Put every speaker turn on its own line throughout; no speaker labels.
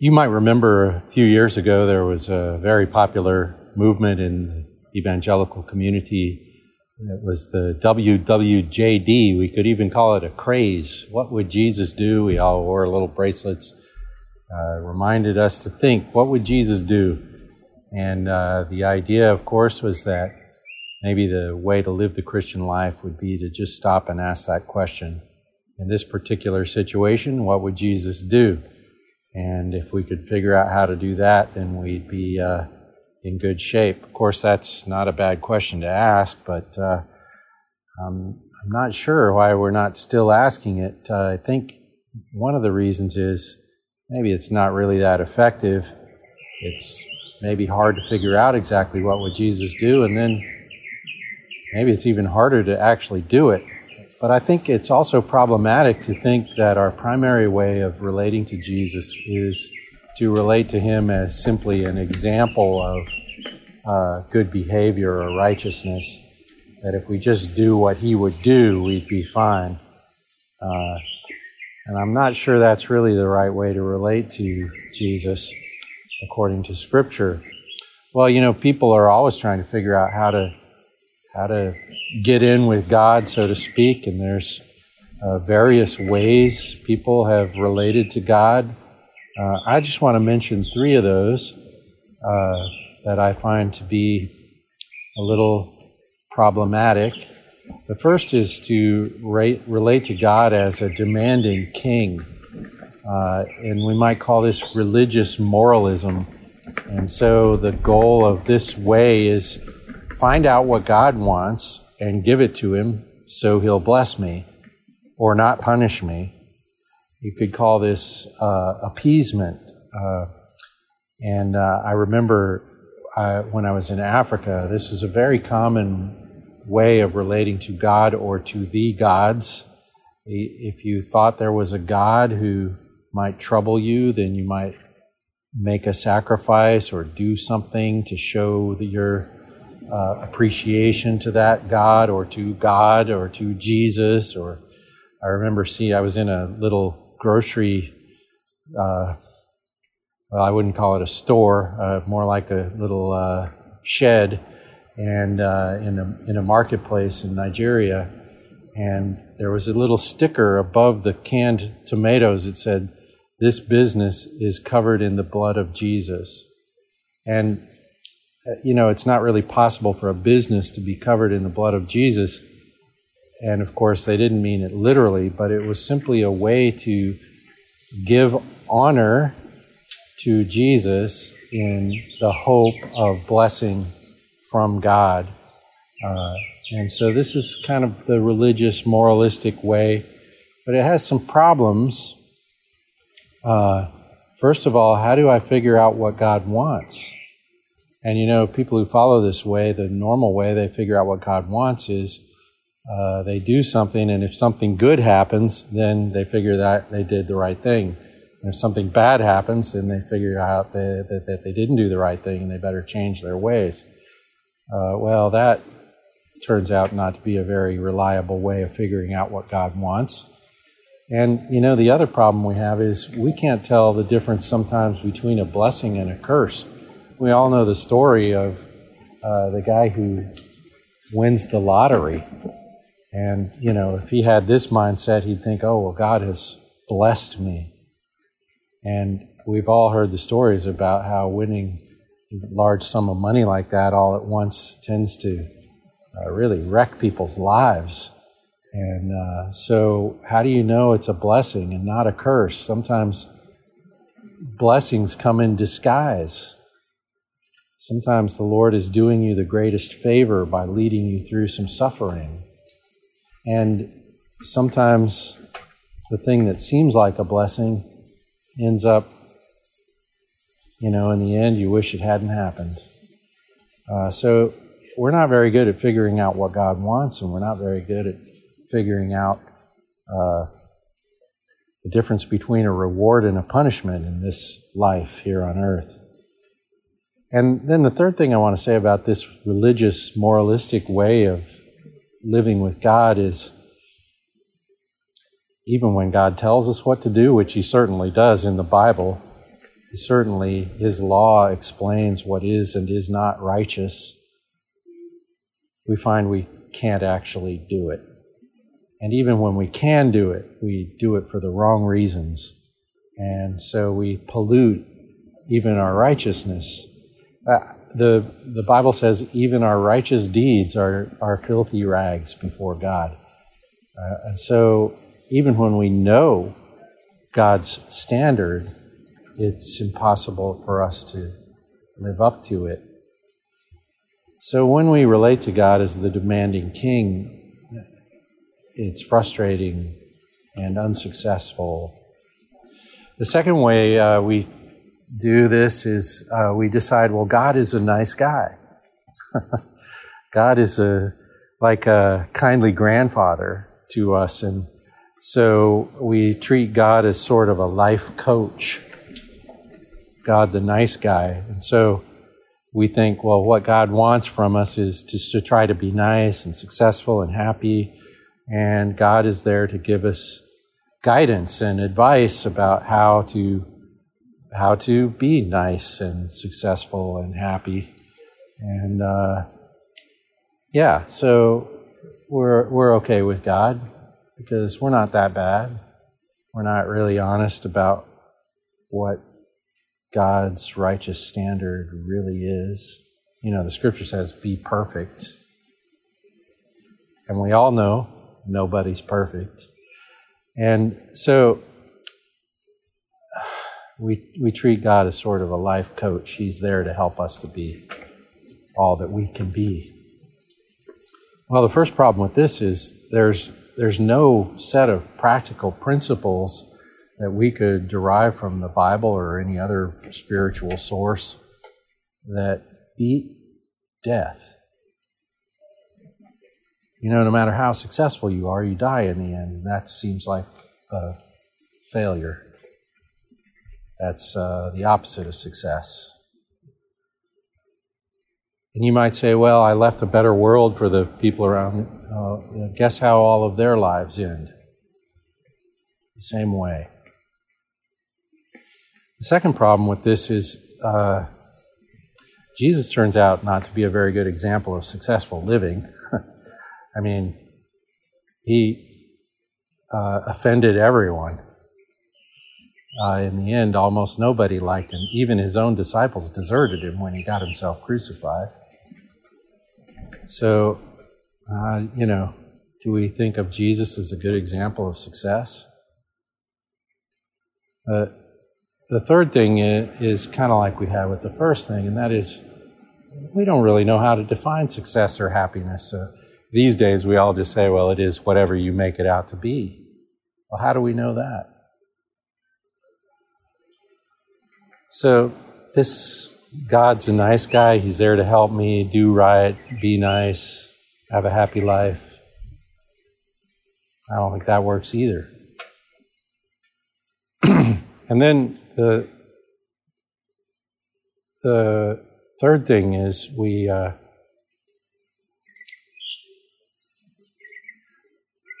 You might remember a few years ago there was a very popular movement in the evangelical community. It was the WWJD. We could even call it a craze. What would Jesus do? We all wore little bracelets, uh, reminded us to think, what would Jesus do? And uh, the idea, of course, was that maybe the way to live the Christian life would be to just stop and ask that question. In this particular situation, what would Jesus do? And if we could figure out how to do that, then we'd be uh, in good shape. Of course, that's not a bad question to ask, but uh, um, I'm not sure why we're not still asking it. Uh, I think one of the reasons is maybe it's not really that effective. It's maybe hard to figure out exactly what would Jesus do, and then maybe it's even harder to actually do it. But I think it's also problematic to think that our primary way of relating to Jesus is to relate to him as simply an example of uh, good behavior or righteousness. That if we just do what he would do, we'd be fine. Uh, and I'm not sure that's really the right way to relate to Jesus according to Scripture. Well, you know, people are always trying to figure out how to how to get in with God, so to speak, and there's uh, various ways people have related to God. Uh, I just want to mention three of those uh, that I find to be a little problematic. The first is to rate, relate to God as a demanding king. Uh, and we might call this religious moralism. And so the goal of this way is find out what God wants and give it to Him so He'll bless me or not punish me. You could call this uh, appeasement. Uh, and uh, I remember uh, when I was in Africa, this is a very common way of relating to God or to the gods. If you thought there was a God who might trouble you, then you might make a sacrifice or do something to show that your uh, appreciation to that God or to God or to Jesus. Or I remember seeing, I was in a little grocery, uh, well, I wouldn't call it a store, uh, more like a little uh, shed, and uh, in a in a marketplace in Nigeria, and there was a little sticker above the canned tomatoes. that said this business is covered in the blood of Jesus. And, you know, it's not really possible for a business to be covered in the blood of Jesus. And of course, they didn't mean it literally, but it was simply a way to give honor to Jesus in the hope of blessing from God. Uh, and so this is kind of the religious, moralistic way, but it has some problems uh, first of all, how do I figure out what God wants? And you know, people who follow this way, the normal way they figure out what God wants is uh, they do something, and if something good happens, then they figure that they did the right thing. And if something bad happens, then they figure out they, that, that, they didn't do the right thing and they better change their ways. Uh, well, that turns out not to be a very reliable way of figuring out what God wants. And you know, the other problem we have is we can't tell the difference sometimes between a blessing and a curse. We all know the story of uh, the guy who wins the lottery. And, you know, if he had this mindset, he'd think, oh, well, God has blessed me. And we've all heard the stories about how winning a large sum of money like that all at once tends to uh, really wreck people's lives. And uh, so, how do you know it's a blessing and not a curse? Sometimes blessings come in disguise. Sometimes the Lord is doing you the greatest favor by leading you through some suffering. And sometimes the thing that seems like a blessing ends up, you know, in the end, you wish it hadn't happened. Uh, so, we're not very good at figuring out what God wants, and we're not very good at figuring out uh, the difference between a reward and a punishment in this life here on earth. And then the third thing I want to say about this religious, moralistic way of living with God is even when God tells us what to do, which He certainly does in the Bible, certainly His law explains what is and is not righteous, we find we can't actually do it. And even when we can do it, we do it for the wrong reasons. And so we pollute even our righteousness. Uh, the, the Bible says even our righteous deeds are, are filthy rags before God. Uh, and so even when we know God's standard, it's impossible for us to live up to it. So when we relate to God as the demanding king, it's frustrating and unsuccessful. The second way uh, we do this is uh, we decide, well, God is a nice guy. God is a like a kindly grandfather to us, and so we treat God as sort of a life coach. God, the nice guy, and so we think, well, what God wants from us is just to try to be nice and successful and happy, and God is there to give us guidance and advice about how to how to be nice and successful and happy. And uh, yeah, so we're we're okay with God because we're not that bad. We're not really honest about what God's righteous standard really is. You know, the scripture says, be perfect. And we all know nobody's perfect. And so we, we treat God as sort of a life coach. He's there to help us to be all that we can be. Well, the first problem with this is there's, there's no set of practical principles that we could derive from the Bible or any other spiritual source that beat death. You know, no matter how successful you are, you die in the end. That seems like a failure. That's uh, the opposite of success. And you might say, well, I left a better world for the people around. Uh, guess how all of their lives end? The same way. The second problem with this is uh, Jesus turns out not to be a very good example of successful living. I mean, he uh, offended everyone. Uh, in the end, almost nobody liked him. Even his own disciples deserted him when he got himself crucified. So, uh, you know, do we think of Jesus as a good example of success? Uh, the third thing is, is kind of like we had with the first thing, and that is we don't really know how to define success or happiness. Uh, these days, we all just say, well, it is whatever you make it out to be. Well, how do we know that? So, this God's a nice guy. He's there to help me do right, be nice, have a happy life. I don't think that works either. and then the the third thing is we uh,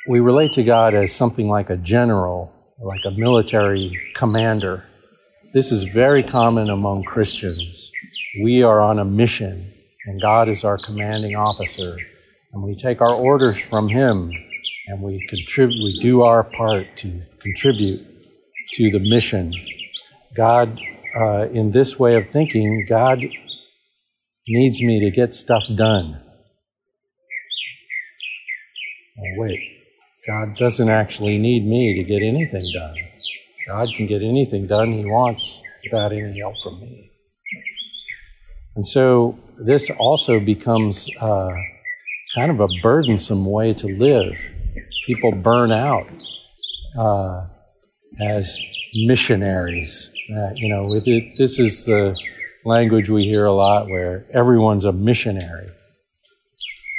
we relate to God as something like a general, like a military commander. This is very common among Christians. We are on a mission, and God is our commanding officer, and we take our orders from Him, and we contribute. We do our part to contribute to the mission God, uh, in this way of thinking, God needs me to get stuff done. Oh, wait, God doesn't actually need me to get anything done. God can get anything done He wants without any help from me. And so this also becomes uh, kind of a burdensome way to live. People burn out uh, as missionaries. Uh, you know, it, this is the language we hear a lot where everyone's a missionary.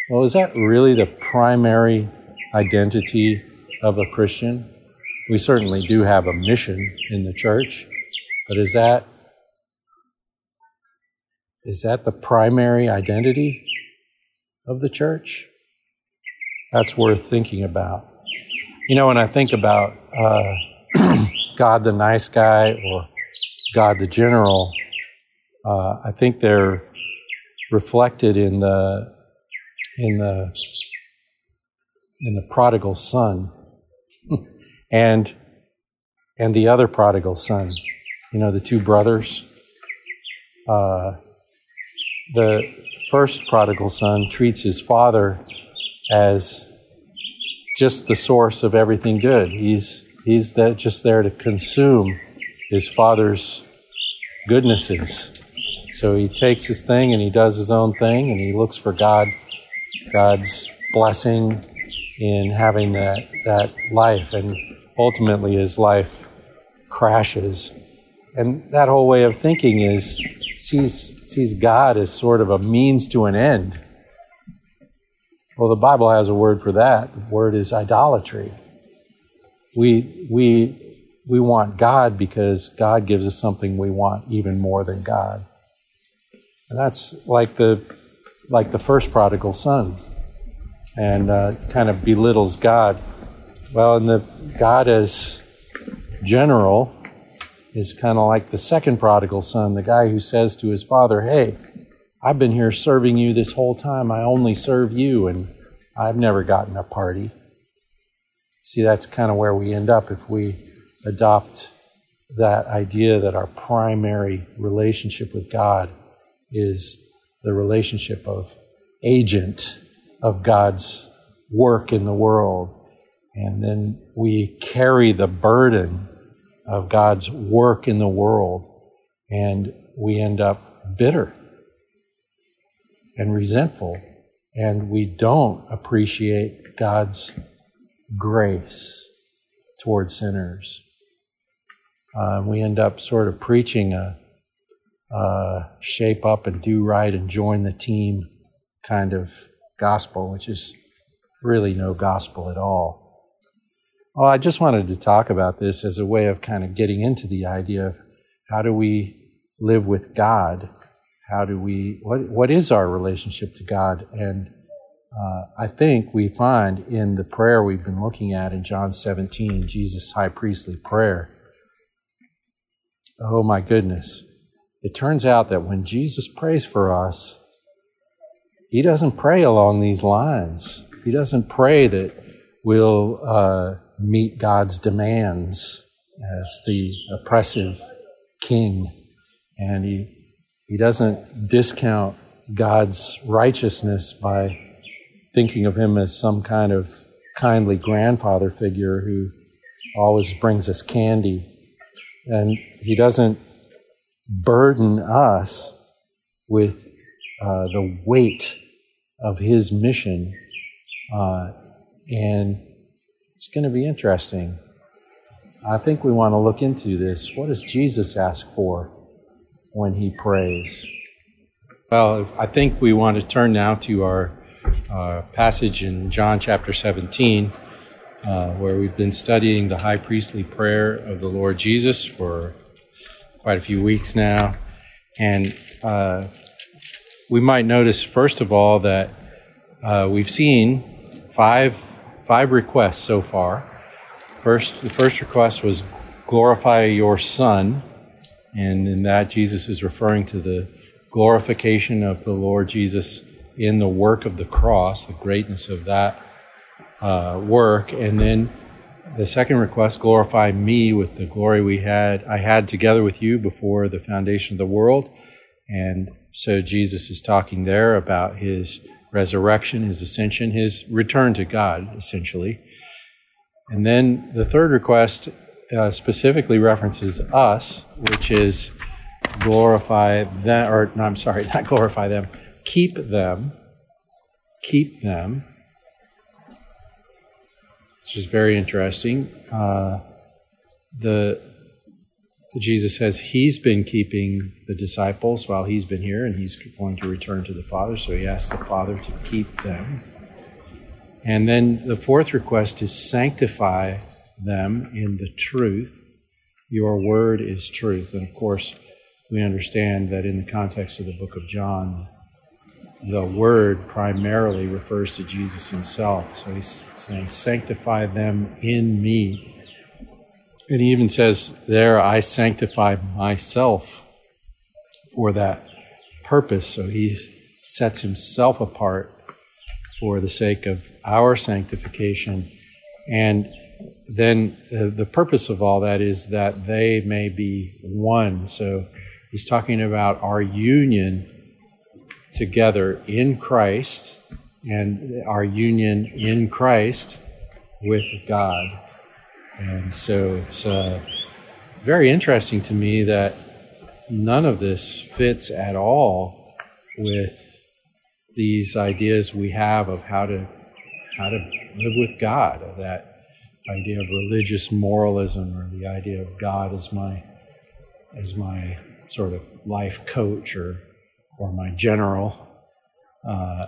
Well, is that really the primary identity of a Christian? We certainly do have a mission in the church, but is that is that the primary identity of the church? That's worth thinking about. You know, when I think about uh, God the nice guy or God the general, uh, I think they're reflected in the in the in the prodigal son and and the other prodigal son. You know, the two brothers. Uh, the first prodigal son treats his father as just the source of everything good. He's he's that just there to consume his father's goodnesses. So he takes his thing and he does his own thing and he looks for God God's blessing in having that that life and ultimately his life crashes. And that whole way of thinking is sees sees God as sort of a means to an end. Well, the Bible has a word for that. The word is idolatry. We we we want God because God gives us something we want even more than God. And that's like the like the first prodigal son, and uh, kind of belittles God. Well, and the God as general is kind of like the second prodigal son, the guy who says to his father, Hey, I've been here serving you this whole time. I only serve you, and I've never gotten a party. See, that's kind of where we end up if we adopt that idea that our primary relationship with God is the relationship of agent of God's work in the world. And then we carry the burden of God's work in the world, and we end up bitter and resentful, and we don't appreciate God's grace toward sinners. Uh, we end up sort of preaching a, a shape up and do right and join the team kind of gospel, which is really no gospel at all. Well, I just wanted to talk about this as a way of kind of getting into the idea of how do we live with God? How do we, what, what is our relationship to God? And uh, I think we find in the prayer we've been looking at in John 17, Jesus' high priestly prayer. Oh my goodness. It turns out that when Jesus prays for us, he doesn't pray along these lines. He doesn't pray that we'll uh, meet God's demands as the oppressive king. And he, he doesn't discount God's righteousness by thinking of him as some kind of kindly grandfather figure who always brings us candy. And he doesn't burden us with uh, the weight of his mission. Uh, and it's going to be interesting. I think we want to look into this. What does Jesus ask for when he prays? Well, I think we want to turn now to our uh, passage in John chapter 17, uh, where we've been studying the high priestly prayer of the Lord Jesus for quite a few weeks now. And uh, we might notice, first of all, that uh, we've seen five five requests so far. First, the first request was glorify your Son, and in that Jesus is referring to the glorification of the Lord Jesus in the work of the cross, the greatness of that uh, work, and then the second request glorify me with the glory we had I had together with you before the foundation of the world, and so Jesus is talking there about his resurrection, his ascension, his return to God, essentially. And then the third request uh, specifically references us, which is glorify them, or no, I'm sorry, not glorify them, keep them, keep them. Which is very interesting. Uh, the Jesus says he's been keeping the disciples while he's been here, and he's going to return to the Father, so he asks the Father to keep them. And then the fourth request is sanctify them in the truth. Your word is truth. And of course, we understand that in the context of the book of John, the word primarily refers to Jesus himself. So he's saying, Sanctify them in me and he even says there, I sanctify myself for that purpose. So he sets himself apart for the sake of our sanctification. And then the purpose of all that is that they may be one. So he's talking about our union together in Christ and our union in Christ with God. And so it's uh, very interesting to me that none of this fits at all with these ideas we have of how to how to live with God, that idea of religious moralism or the idea of God as my as my sort of life coach or or my general, uh,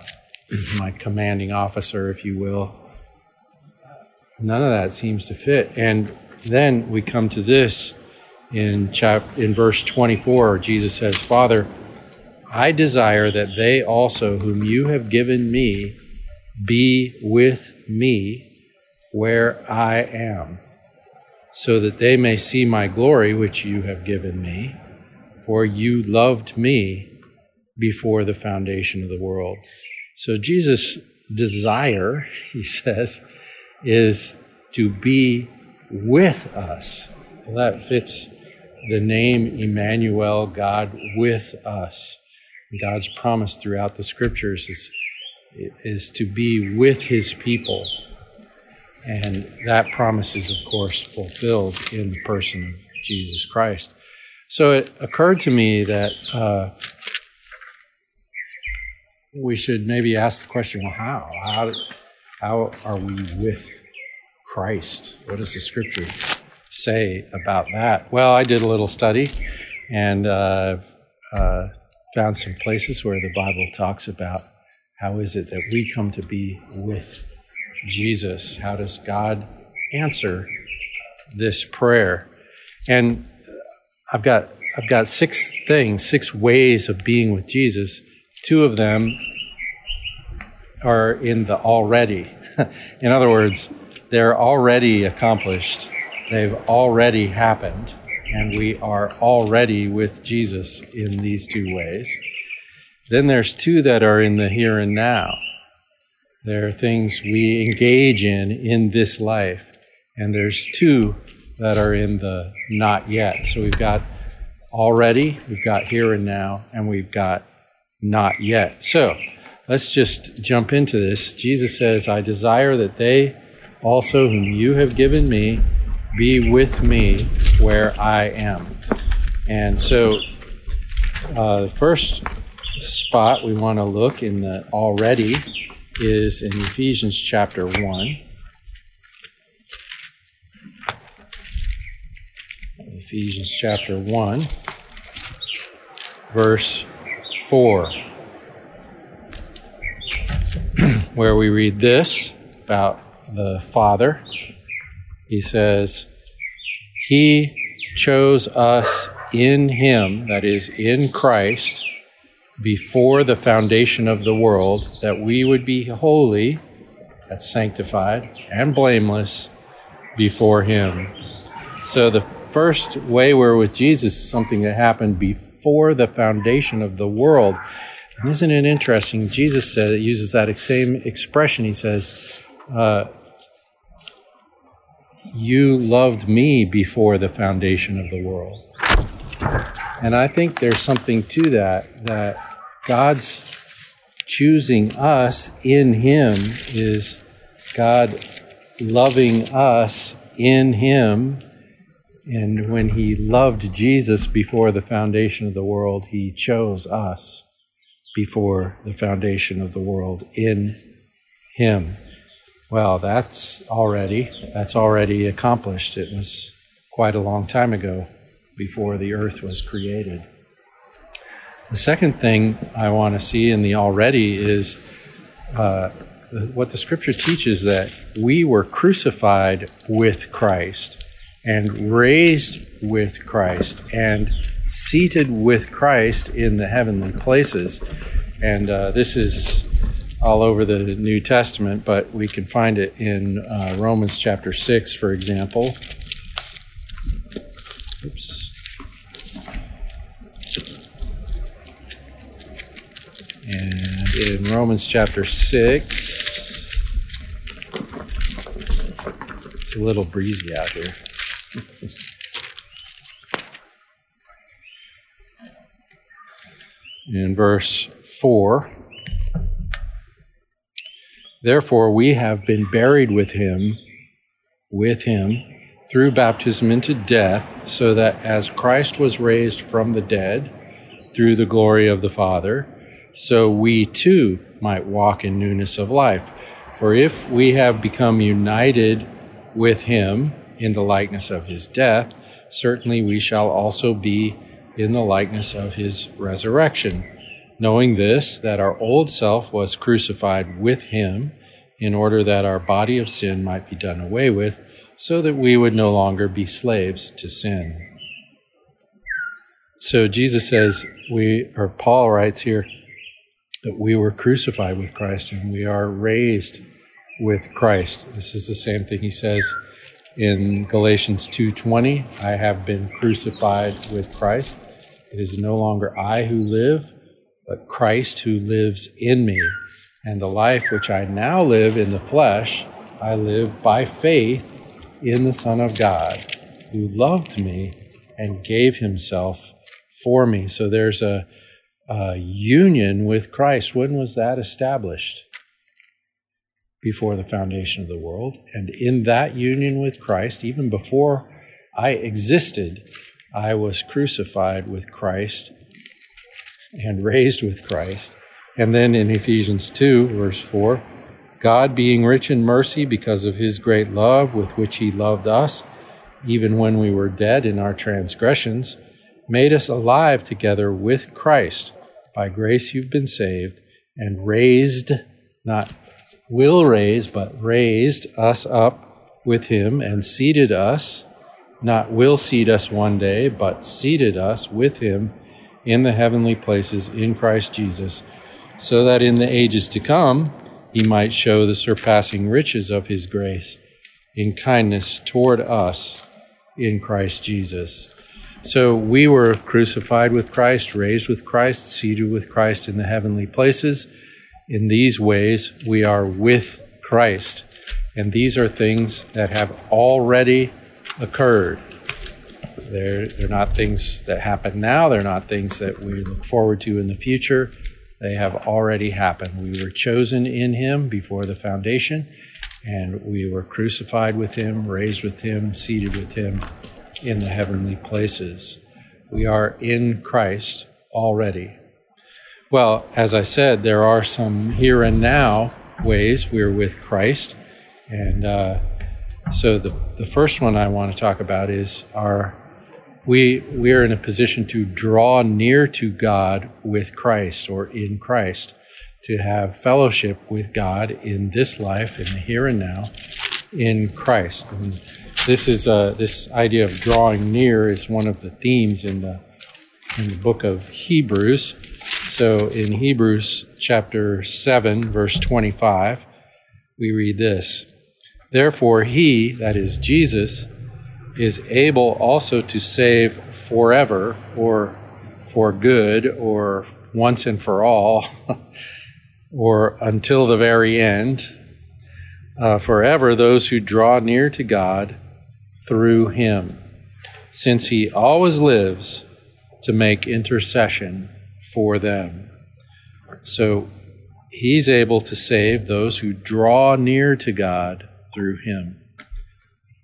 my commanding officer, if you will. None of that seems to fit. And then we come to this in chap in verse 24. Jesus says, "Father, I desire that they also whom you have given me be with me where I am, so that they may see my glory which you have given me, for you loved me before the foundation of the world." So Jesus' desire, he says, is to be with us. That fits the name Emmanuel, God with us. God's promise throughout the scriptures is, is to be with his people. And that promise is, of course, fulfilled in the person of Jesus Christ. So it occurred to me that uh, we should maybe ask the question well, how? How, how are we with Christ. What does the scripture say about that? Well, I did a little study and uh, uh, found some places where the Bible talks about how is it that we come to be with Jesus? How does God answer this prayer? And I've got I've got six things, six ways of being with Jesus. Two of them are in the already. in other words, they're already accomplished, they've already happened, and we are already with Jesus in these two ways. Then there's two that are in the here and now. There are things we engage in in this life, and there's two that are in the not yet. So we've got already, we've got here and now, and we've got not yet. So let's just jump into this. Jesus says, I desire that they also whom you have given me be with me where I am. And so, uh, the first spot we want to look in the already is in Ephesians chapter 1. Ephesians chapter 1, verse 4, where we read this about the Father. He says, He chose us in Him, that is, in Christ, before the foundation of the world, that we would be holy, that's sanctified, and blameless before Him. So the first way we're with Jesus is something that happened before the foundation of the world. And isn't it interesting? Jesus said, it uses that same expression. He says, uh, you loved me before the foundation of the world. And I think there's something to that, that God's choosing us in Him is God loving us in Him. And when He loved Jesus before the foundation of the world, He chose us before the foundation of the world in Him. Well, that's already that's already accomplished. It was quite a long time ago before the earth was created. The second thing I want to see in the already is uh, what the scripture teaches that we were crucified with Christ and raised with Christ and seated with Christ in the heavenly places. And uh, this is all over the New Testament, but we can find it in uh, Romans chapter 6, for example. Oops. And in Romans chapter 6, it's a little breezy out here. in verse 4 Therefore, we have been buried with him, with him, through baptism into death, so that as Christ was raised from the dead through the glory of the Father, so we too might walk in newness of life. For if we have become united with him in the likeness of his death, certainly we shall also be in the likeness of his resurrection. Knowing this, that our old self was crucified with him, in order that our body of sin might be done away with, so that we would no longer be slaves to sin. So Jesus says, we, or Paul writes here, that we were crucified with Christ and we are raised with Christ. This is the same thing he says in Galatians 2:20, I have been crucified with Christ. It is no longer I who live, but Christ who lives in me. And the life which I now live in the flesh, I live by faith in the Son of God, who loved me and gave himself for me. So there's a uh, union with Christ. When was that established? Before the foundation of the world. And in that union with Christ, even before I existed, I was crucified with Christ and raised with Christ. And then in Ephesians 2, verse 4, God being rich in mercy because of his great love with which he loved us, even when we were dead in our transgressions, made us alive together with Christ. By grace you've been saved, and raised, not will raise, but raised us up with him and seated us, not will seat us one day, but seated us with him in the heavenly places in Christ Jesus, so that in the ages to come he might show the surpassing riches of his grace in kindness toward us in Christ Jesus. So we were crucified with Christ, raised with Christ, seated with Christ in the heavenly places. In these ways, we are with Christ. And these are things that have already occurred. They're, they're not things that happen now, they're not things that we look forward to in the future. They have already happened. We were chosen in Him before the foundation, and we were crucified with Him, raised with Him, seated with Him in the heavenly places. We are in Christ already. Well, as I said, there are some here and now ways we're with Christ. And uh, so the, the first one I want to talk about is our we we are in a position to draw near to God with Christ or in Christ, to have fellowship with God in this life, in the here and now, in Christ. And this is uh, this idea of drawing near is one of the themes in the in the book of Hebrews. So in Hebrews chapter 7 verse 25 we read this. Therefore he that is Jesus is able also to save forever or for good or once and for all or until the very end uh, forever those who draw near to God through him, since he always lives to make intercession for them. So he's able to save those who draw near to God through him.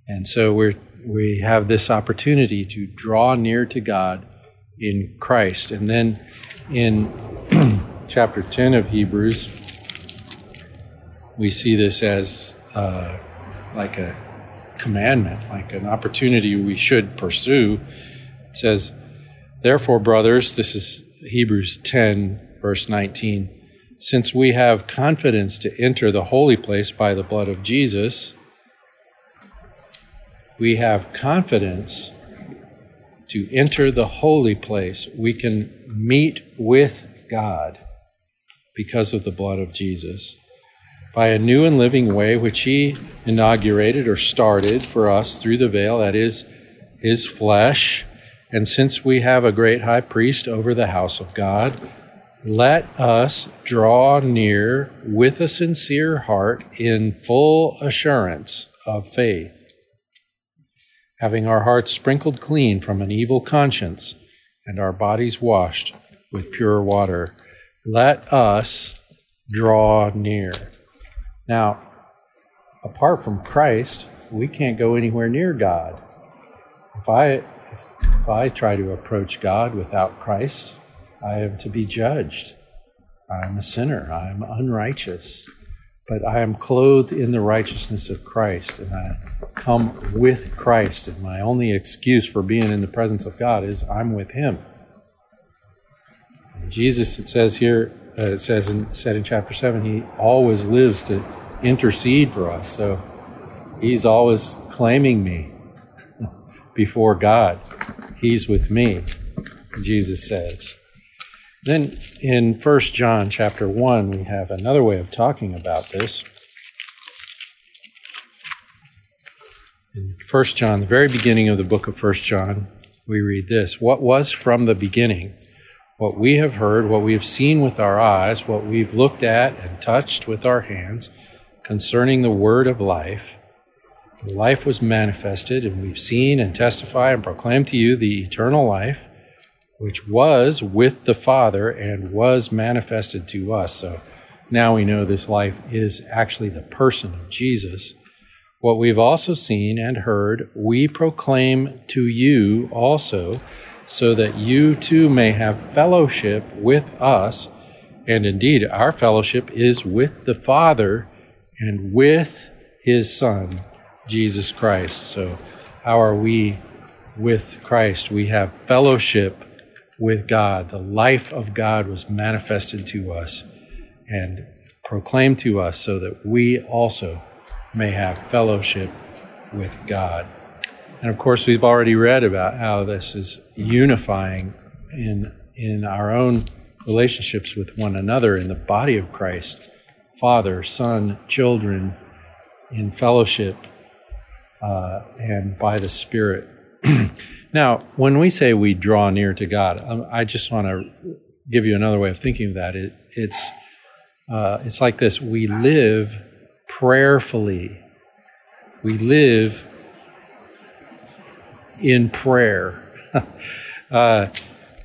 And so we we have this opportunity to draw near to God in Christ. And then in chapter 10 of Hebrews, we see this as uh, like a commandment, like an opportunity we should pursue. It says, Therefore, brothers, this is Hebrews 10, verse 19, since we have confidence to enter the holy place by the blood of Jesus, we have confidence to enter the holy place. We can meet with God because of the blood of Jesus by a new and living way which he inaugurated or started for us through the veil, that is, his flesh, And since we have a great high priest over the house of God, let us draw near with a sincere heart in full assurance of faith, having our hearts sprinkled clean from an evil conscience and our bodies washed with pure water. Let us draw near. Now, apart from Christ, we can't go anywhere near God. If I if I try to approach God without Christ, I am to be judged. I am a sinner. I am unrighteous. But I am clothed in the righteousness of Christ, and I come with Christ. And my only excuse for being in the presence of God is I'm with Him. Jesus, it says here, uh, it says in, said in chapter 7, He always lives to intercede for us. So He's always claiming me before God. He's with me, Jesus says. Then in 1 John chapter 1, we have another way of talking about this. In 1 John, the very beginning of the book of 1 John, we read this What was from the beginning, what we have heard, what we have seen with our eyes, what we've looked at and touched with our hands concerning the word of life. Life was manifested, and we've seen and testify and proclaim to you the eternal life which was with the Father and was manifested to us. So now we know this life is actually the person of Jesus. What we've also seen and heard, we proclaim to you also, so that you too may have fellowship with us. And indeed, our fellowship is with the Father and with his Son, Jesus Christ. So, how are we with Christ? We have fellowship with God. The life of God was manifested to us and proclaimed to us so that we also may have fellowship with God. And of course, we've already read about how this is unifying in, in our own relationships with one another in the body of Christ Father, Son, children, in fellowship, uh, and by the Spirit. Now, when we say we draw near to God, um, I just want to give you another way of thinking of that. It, it's uh, it's like this: we live prayerfully. We live in prayer. uh,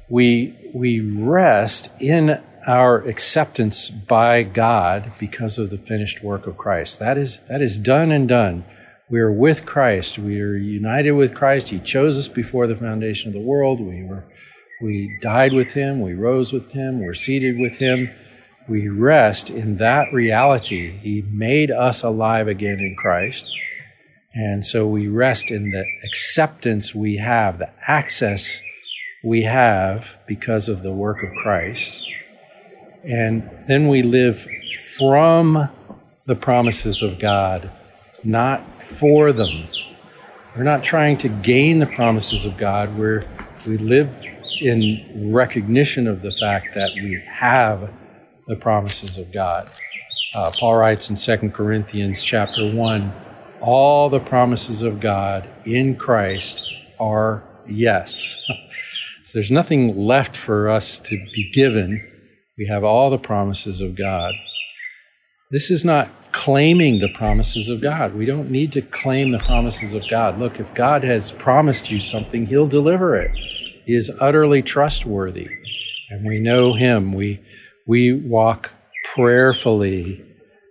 we we rest in our acceptance by God because of the finished work of Christ. That is that is done and done. We are with Christ. We are united with Christ. He chose us before the foundation of the world. We were we died with him, we rose with him, we're seated with him. We rest in that reality. He made us alive again in Christ. And so we rest in the acceptance we have, the access we have because of the work of Christ. And then we live from the promises of God, not for them. We're not trying to gain the promises of God. We're, we live in recognition of the fact that we have the promises of God. Uh, Paul writes in 2 Corinthians chapter 1 all the promises of God in Christ are yes. so there's nothing left for us to be given. We have all the promises of God. This is not claiming the promises of God. We don't need to claim the promises of God. Look, if God has promised you something, He'll deliver it. He is utterly trustworthy. And we know Him. We, we walk prayerfully.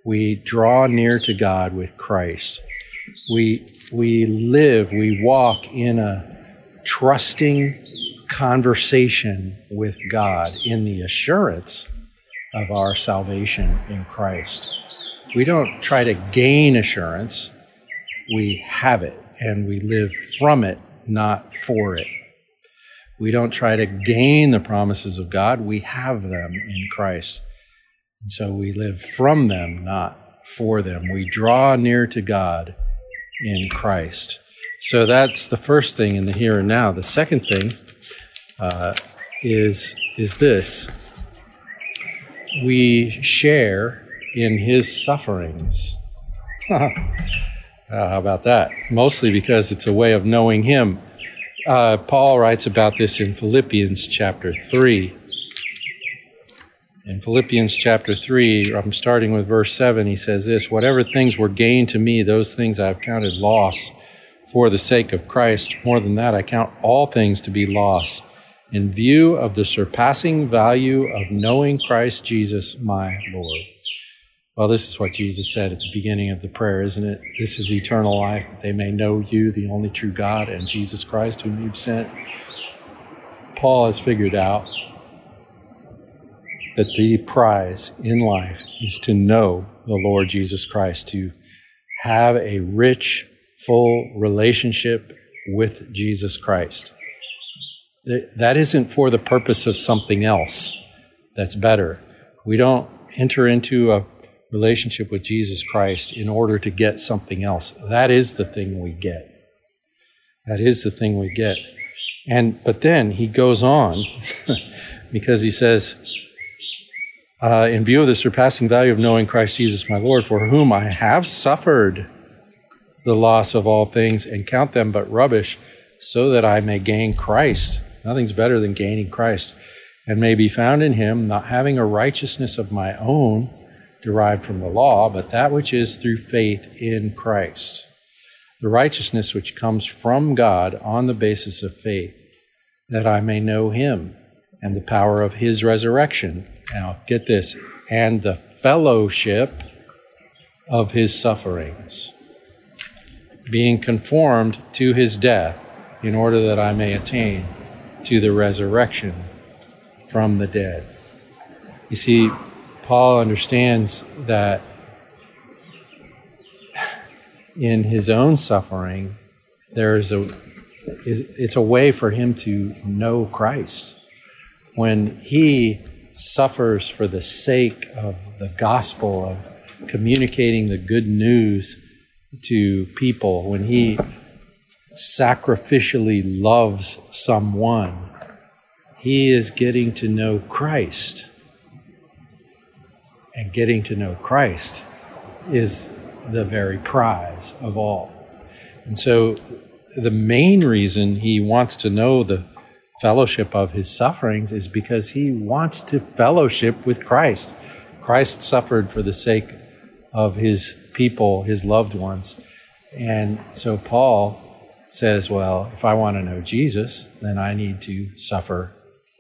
We draw near to God with Christ. We, we live, we walk in a trusting conversation with God in the assurance of our salvation in Christ. We don't try to gain assurance, we have it and we live from it, not for it. We don't try to gain the promises of God, we have them in Christ. And so we live from them, not for them. We draw near to God in Christ. So that's the first thing in the here and now. The second thing uh, is is this: we share in his sufferings. uh, how about that? Mostly because it's a way of knowing him. Uh, Paul writes about this in Philippians chapter 3. In Philippians chapter 3, I'm starting with verse 7, he says this Whatever things were gained to me, those things I have counted loss for the sake of Christ. More than that, I count all things to be loss in view of the surpassing value of knowing Christ Jesus, my Lord. Well, this is what Jesus said at the beginning of the prayer, isn't it? This is eternal life, that they may know you, the only true God, and Jesus Christ, whom you've sent. Paul has figured out that the prize in life is to know the Lord Jesus Christ, to have a rich, full relationship with Jesus Christ. That isn't for the purpose of something else that's better. We don't enter into a relationship with Jesus Christ in order to get something else. That is the thing we get. That is the thing we get. And but then he goes on because he says, uh, in view of the surpassing value of knowing Christ Jesus my Lord, for whom I have suffered the loss of all things and count them but rubbish, so that I may gain Christ. Nothing's better than gaining Christ, and may be found in him, not having a righteousness of my own derived from the law, but that which is through faith in Christ. The righteousness which comes from God on the basis of faith, that I may know him and the power of his resurrection. Now, get this, and the fellowship of his sufferings, being conformed to his death, in order that I may attain to the resurrection from the dead. You see, Paul understands that in his own suffering, there's a it's a way for him to know Christ. When he suffers for the sake of the gospel, of communicating the good news to people, when he sacrificially loves someone, he is getting to know Christ and getting to know Christ is the very prize of all. And so, the main reason he wants to know the fellowship of his sufferings is because he wants to fellowship with Christ. Christ suffered for the sake of his people, his loved ones. And so, Paul says, Well, if I want to know Jesus, then I need to suffer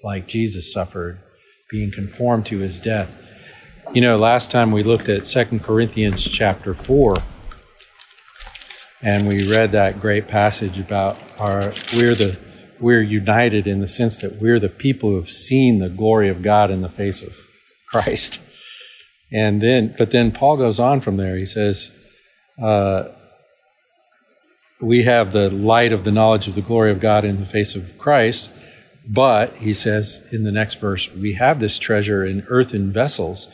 like Jesus suffered, being conformed to his death. You know, last time we looked at Second Corinthians chapter 4, and we read that great passage about our we're the we're united in the sense that we're the people who have seen the glory of God in the face of Christ. And then, but then Paul goes on from there. He says, uh, "We have the light of the knowledge of the glory of God in the face of Christ." But he says in the next verse, "We have this treasure in earthen vessels."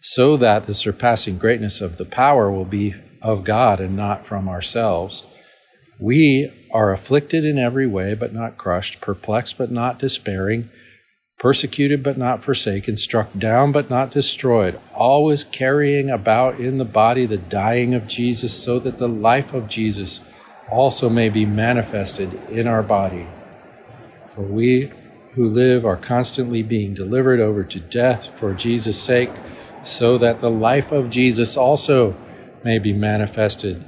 So that the surpassing greatness of the power will be of God and not from ourselves. We are afflicted in every way, but not crushed, perplexed, but not despairing, persecuted, but not forsaken, struck down, but not destroyed, always carrying about in the body the dying of Jesus, so that the life of Jesus also may be manifested in our body. For we who live are constantly being delivered over to death for Jesus' sake so that the life of Jesus also may be manifested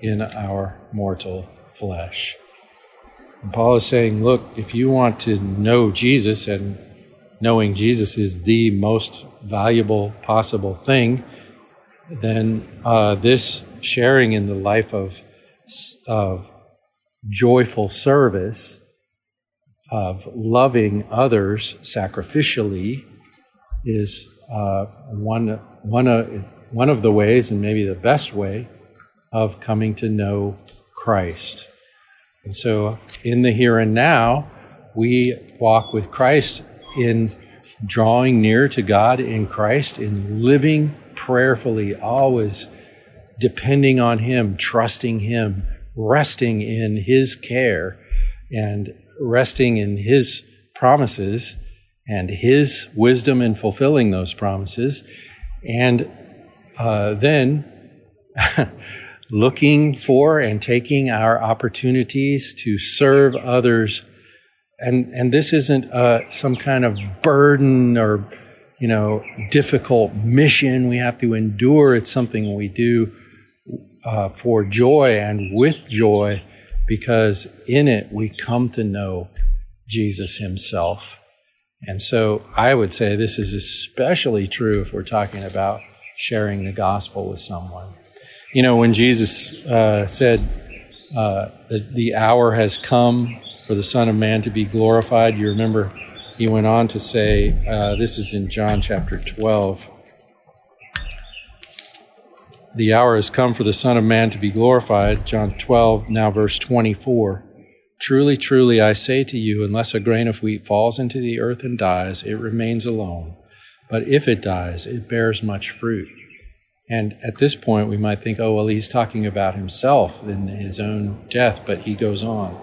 in our mortal flesh. And Paul is saying, look, if you want to know Jesus, and knowing Jesus is the most valuable possible thing, then uh, this sharing in the life of, of joyful service, of loving others sacrificially, is uh, one, one, uh, one of the ways, and maybe the best way, of coming to know Christ. And so, in the here and now, we walk with Christ in drawing near to God in Christ, in living prayerfully, always depending on Him, trusting Him, resting in His care, and resting in His promises and His wisdom in fulfilling those promises. And uh, then looking for and taking our opportunities to serve others. And, and this isn't uh, some kind of burden or, you know, difficult mission we have to endure. It's something we do uh, for joy and with joy because in it we come to know Jesus himself. And so I would say this is especially true if we're talking about sharing the gospel with someone. You know, when Jesus uh, said, uh, that the hour has come for the Son of Man to be glorified, you remember he went on to say, uh, this is in John chapter 12. The hour has come for the Son of Man to be glorified, John 12, now verse 24. Truly, truly, I say to you, unless a grain of wheat falls into the earth and dies, it remains alone. But if it dies, it bears much fruit. And at this point, we might think, oh, well, he's talking about himself in his own death, but he goes on.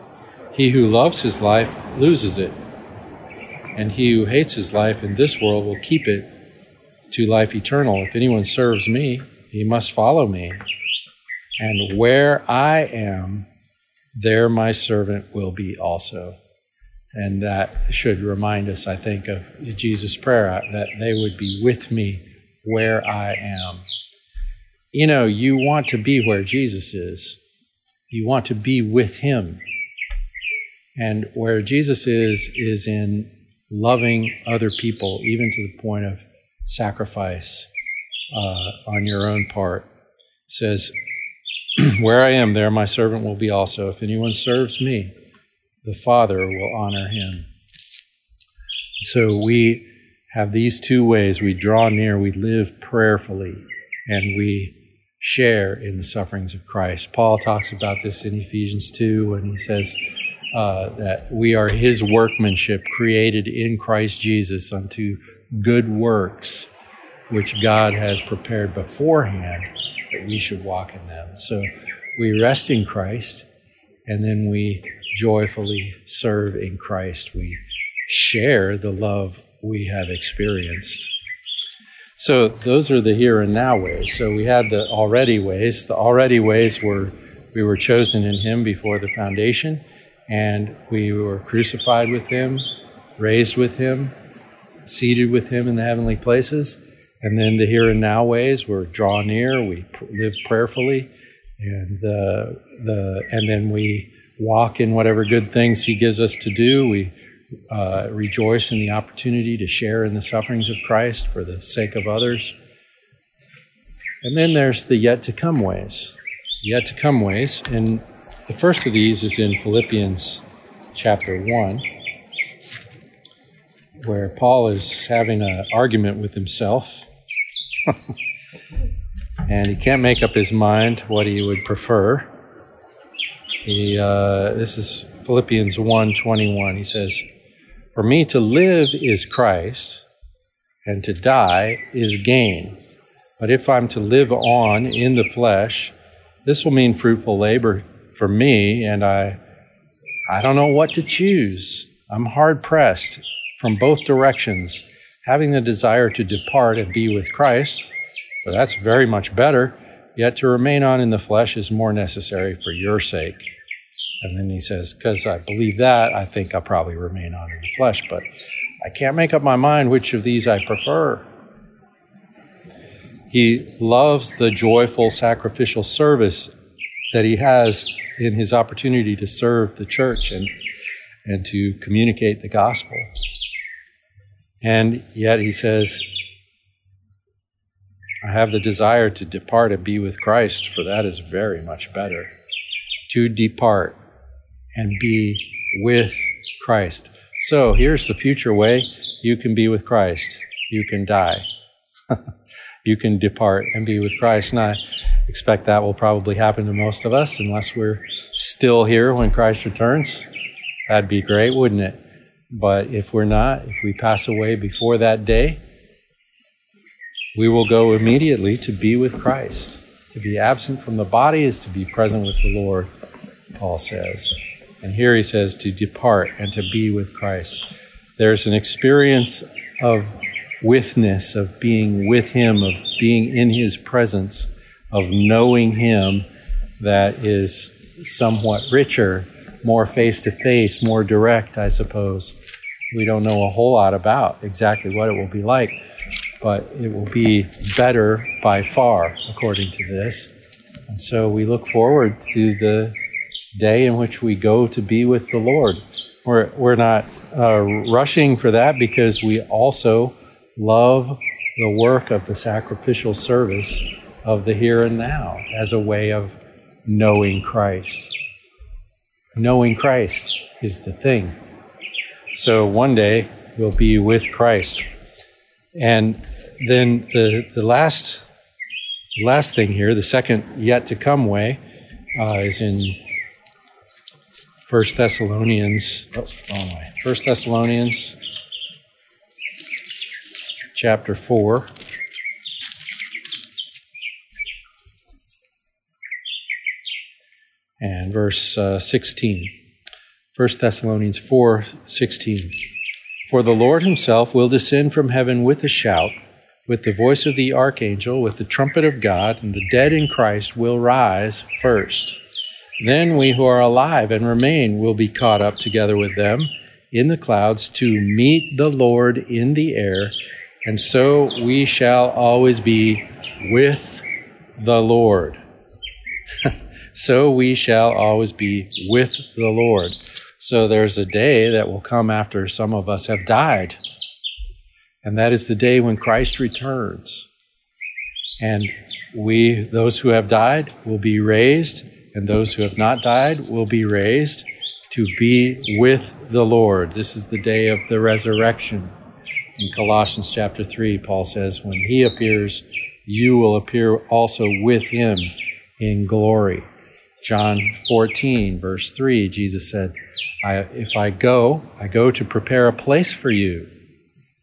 He who loves his life loses it, and he who hates his life in this world will keep it to life eternal. If anyone serves me, he must follow me. And where I am, there my servant will be also. And that should remind us, I think, of Jesus' prayer that they would be with me where I am you know, you want to be where Jesus is. You want to be with him. And where Jesus is, is in loving other people, even to the point of sacrifice uh, on your own part. It says, Where I am, there my servant will be also. If anyone serves me, the Father will honor him. So we have these two ways. We draw near, we live prayerfully, and we share in the sufferings of Christ. Paul talks about this in Ephesians 2 when he says uh, that we are his workmanship created in Christ Jesus unto good works, which God has prepared beforehand that we should walk in them. So we rest in Christ and then we joyfully serve in Christ. We share the love we have experienced. So those are the here and now ways. So we had the already ways. The already ways were we were chosen in Him before the foundation, and we were crucified with Him, raised with Him, seated with Him in the heavenly places. And then the here and now ways were draw near, we live prayerfully, and the the and then we walk in whatever good things He gives us to do. We uh, rejoice in the opportunity to share in the sufferings of Christ for the sake of others. And then there's the yet to come ways. Yet to come ways. And the first of these is in Philippians chapter 1, where Paul is having an argument with himself. and he can't make up his mind what he would prefer. He, uh, this is Philippians 1:21. He says, for me to live is Christ, and to die is gain. But if I'm to live on in the flesh, this will mean fruitful labor for me, and I, I don't know what to choose. I'm hard pressed from both directions, having the desire to depart and be with Christ, but that's very much better. Yet to remain on in the flesh is more necessary for your sake. And then he says, Because I believe that, I think I'll probably remain on in the flesh, but I can't make up my mind which of these I prefer. He loves the joyful sacrificial service that he has in his opportunity to serve the church and, and to communicate the gospel. And yet he says, I have the desire to depart and be with Christ, for that is very much better. To depart and be with Christ. So here's the future way you can be with Christ. You can die. you can depart and be with Christ. And I expect that will probably happen to most of us unless we're still here when Christ returns. That'd be great, wouldn't it? But if we're not, if we pass away before that day, we will go immediately to be with Christ. To be absent from the body is to be present with the Lord, Paul says. And here he says to depart and to be with Christ. There's an experience of withness, of being with him, of being in his presence, of knowing him that is somewhat richer, more face to face, more direct, I suppose. We don't know a whole lot about exactly what it will be like, but it will be better by far, according to this. And so we look forward to the day in which we go to be with the Lord. We're, we're not uh, rushing for that because we also love the work of the sacrificial service of the here and now as a way of knowing Christ. Knowing Christ is the thing. So one day we'll be with Christ. And then the, the last last thing here, the second yet to come way, uh, is in First Thessalonians. Oh, oh my! First Thessalonians, chapter four. And verse uh, 16. 1 Thessalonians 4:16. For the Lord himself will descend from heaven with a shout with the voice of the archangel, with the trumpet of God, and the dead in Christ will rise first. Then we who are alive and remain will be caught up together with them in the clouds to meet the Lord in the air, and so we shall always be with the Lord. so we shall always be with the Lord. So there's a day that will come after some of us have died and that is the day when Christ returns. And we, those who have died, will be raised, and those who have not died will be raised to be with the Lord. This is the day of the resurrection. In Colossians chapter 3, Paul says, When he appears, you will appear also with him in glory. John 14, verse 3, Jesus said, I, If I go, I go to prepare a place for you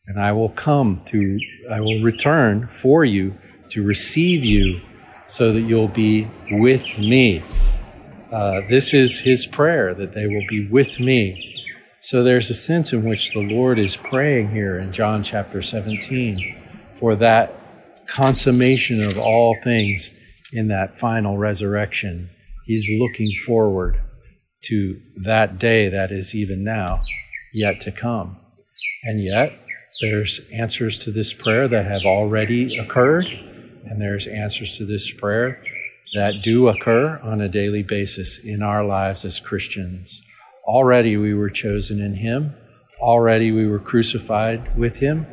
and I will come to, I will return for you to receive you so that you'll be with me. Uh, this is his prayer, that they will be with me. So there's a sense in which the Lord is praying here in John chapter 17 for that consummation of all things in that final resurrection. He's looking forward to that day that is even now yet to come. And yet, there's answers to this prayer that have already occurred, and there's answers to this prayer that do occur on a daily basis in our lives as Christians. Already we were chosen in Him, already we were crucified with Him,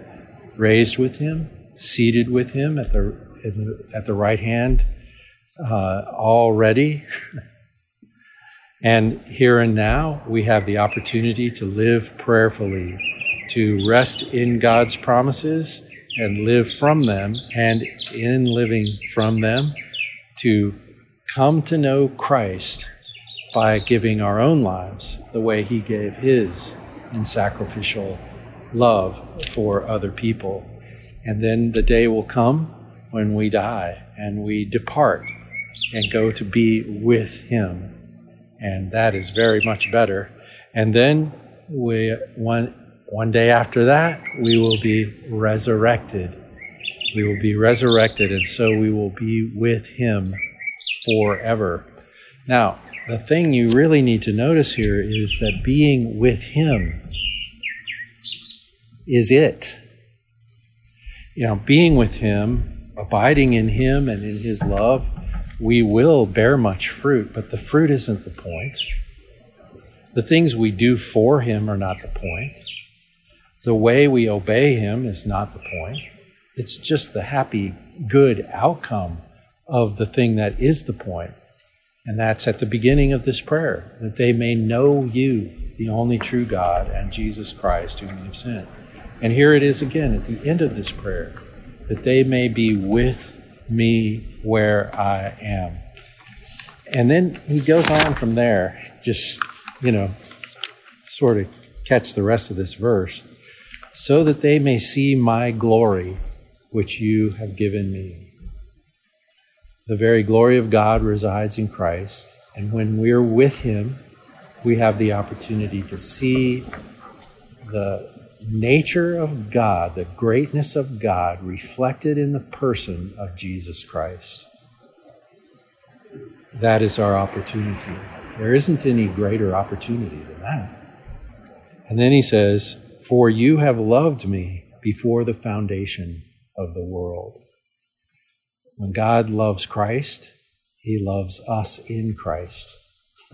raised with Him, seated with Him at the, the at the right hand uh, already. and here and now, we have the opportunity to live prayerfully to rest in God's promises and live from them, and in living from them, to come to know Christ by giving our own lives the way He gave His in sacrificial love for other people. And then the day will come when we die and we depart and go to be with Him. And that is very much better. And then we, one, one day after that, we will be resurrected. We will be resurrected, and so we will be with Him forever. Now, the thing you really need to notice here is that being with Him is it. You know, being with Him, abiding in Him and in His love, we will bear much fruit, but the fruit isn't the point. The things we do for Him are not the point. The way we obey Him is not the point. It's just the happy, good outcome of the thing that is the point. And that's at the beginning of this prayer, that they may know you, the only true God, and Jesus Christ, whom you've sent. And here it is again at the end of this prayer, that they may be with me where I am. And then he goes on from there, just, you know, sort of catch the rest of this verse so that they may see my glory, which you have given me. The very glory of God resides in Christ, and when we're with Him, we have the opportunity to see the nature of God, the greatness of God reflected in the person of Jesus Christ. that is our opportunity. There isn't any greater opportunity than that. And then he says, For you have loved me before the foundation of the world. When God loves Christ, he loves us in Christ.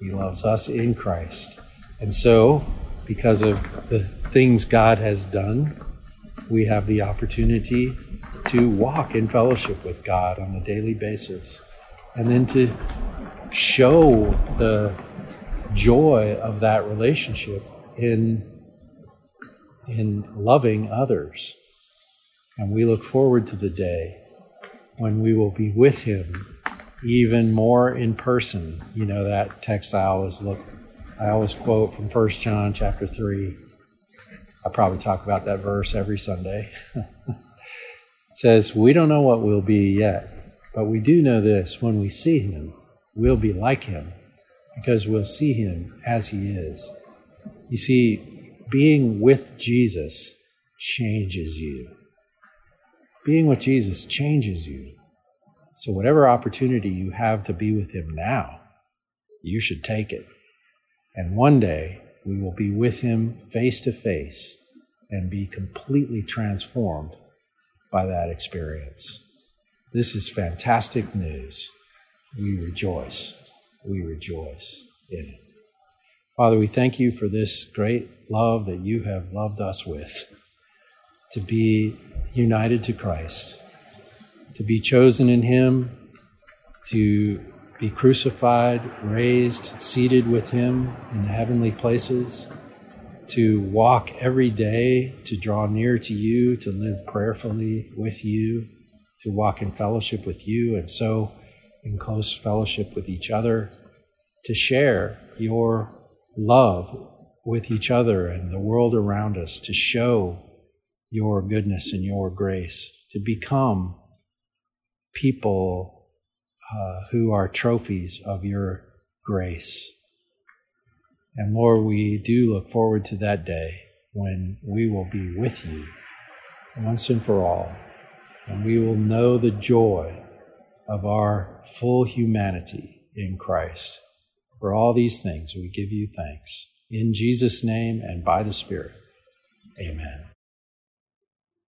he loves us in Christ. And so, because of the things God has done, we have the opportunity to walk in fellowship with God on a daily basis and then to show the joy of that relationship in in loving others. And we look forward to the day when we will be with him even more in person. You know that textile i always look i always quote from 1 john chapter 3 i probably talk about that verse every sunday it says we don't know what we'll be yet but we do know this when we see him we'll be like him because we'll see him as he is. You see, being with Jesus changes you. Being with Jesus changes you. So, whatever opportunity you have to be with him now, you should take it. And one day, we will be with him face to face and be completely transformed by that experience. This is fantastic news we rejoice. We rejoice in it. Father, we thank you for this great love that you have loved us with, to be united to Christ, to be chosen in Him, to be crucified, raised, seated with Him in the heavenly places, to walk every day, to draw near to you, to live prayerfully with you, to walk in fellowship with you, and so in close fellowship with each other, to share your love with each other and the world around us, to show your goodness and your grace, to become people uh, who are trophies of your grace. And Lord, we do look forward to that day when we will be with you once and for all, and we will know the joy of our full humanity in Christ. For all these things, we give you thanks. In Jesus' name and by the Spirit. Amen.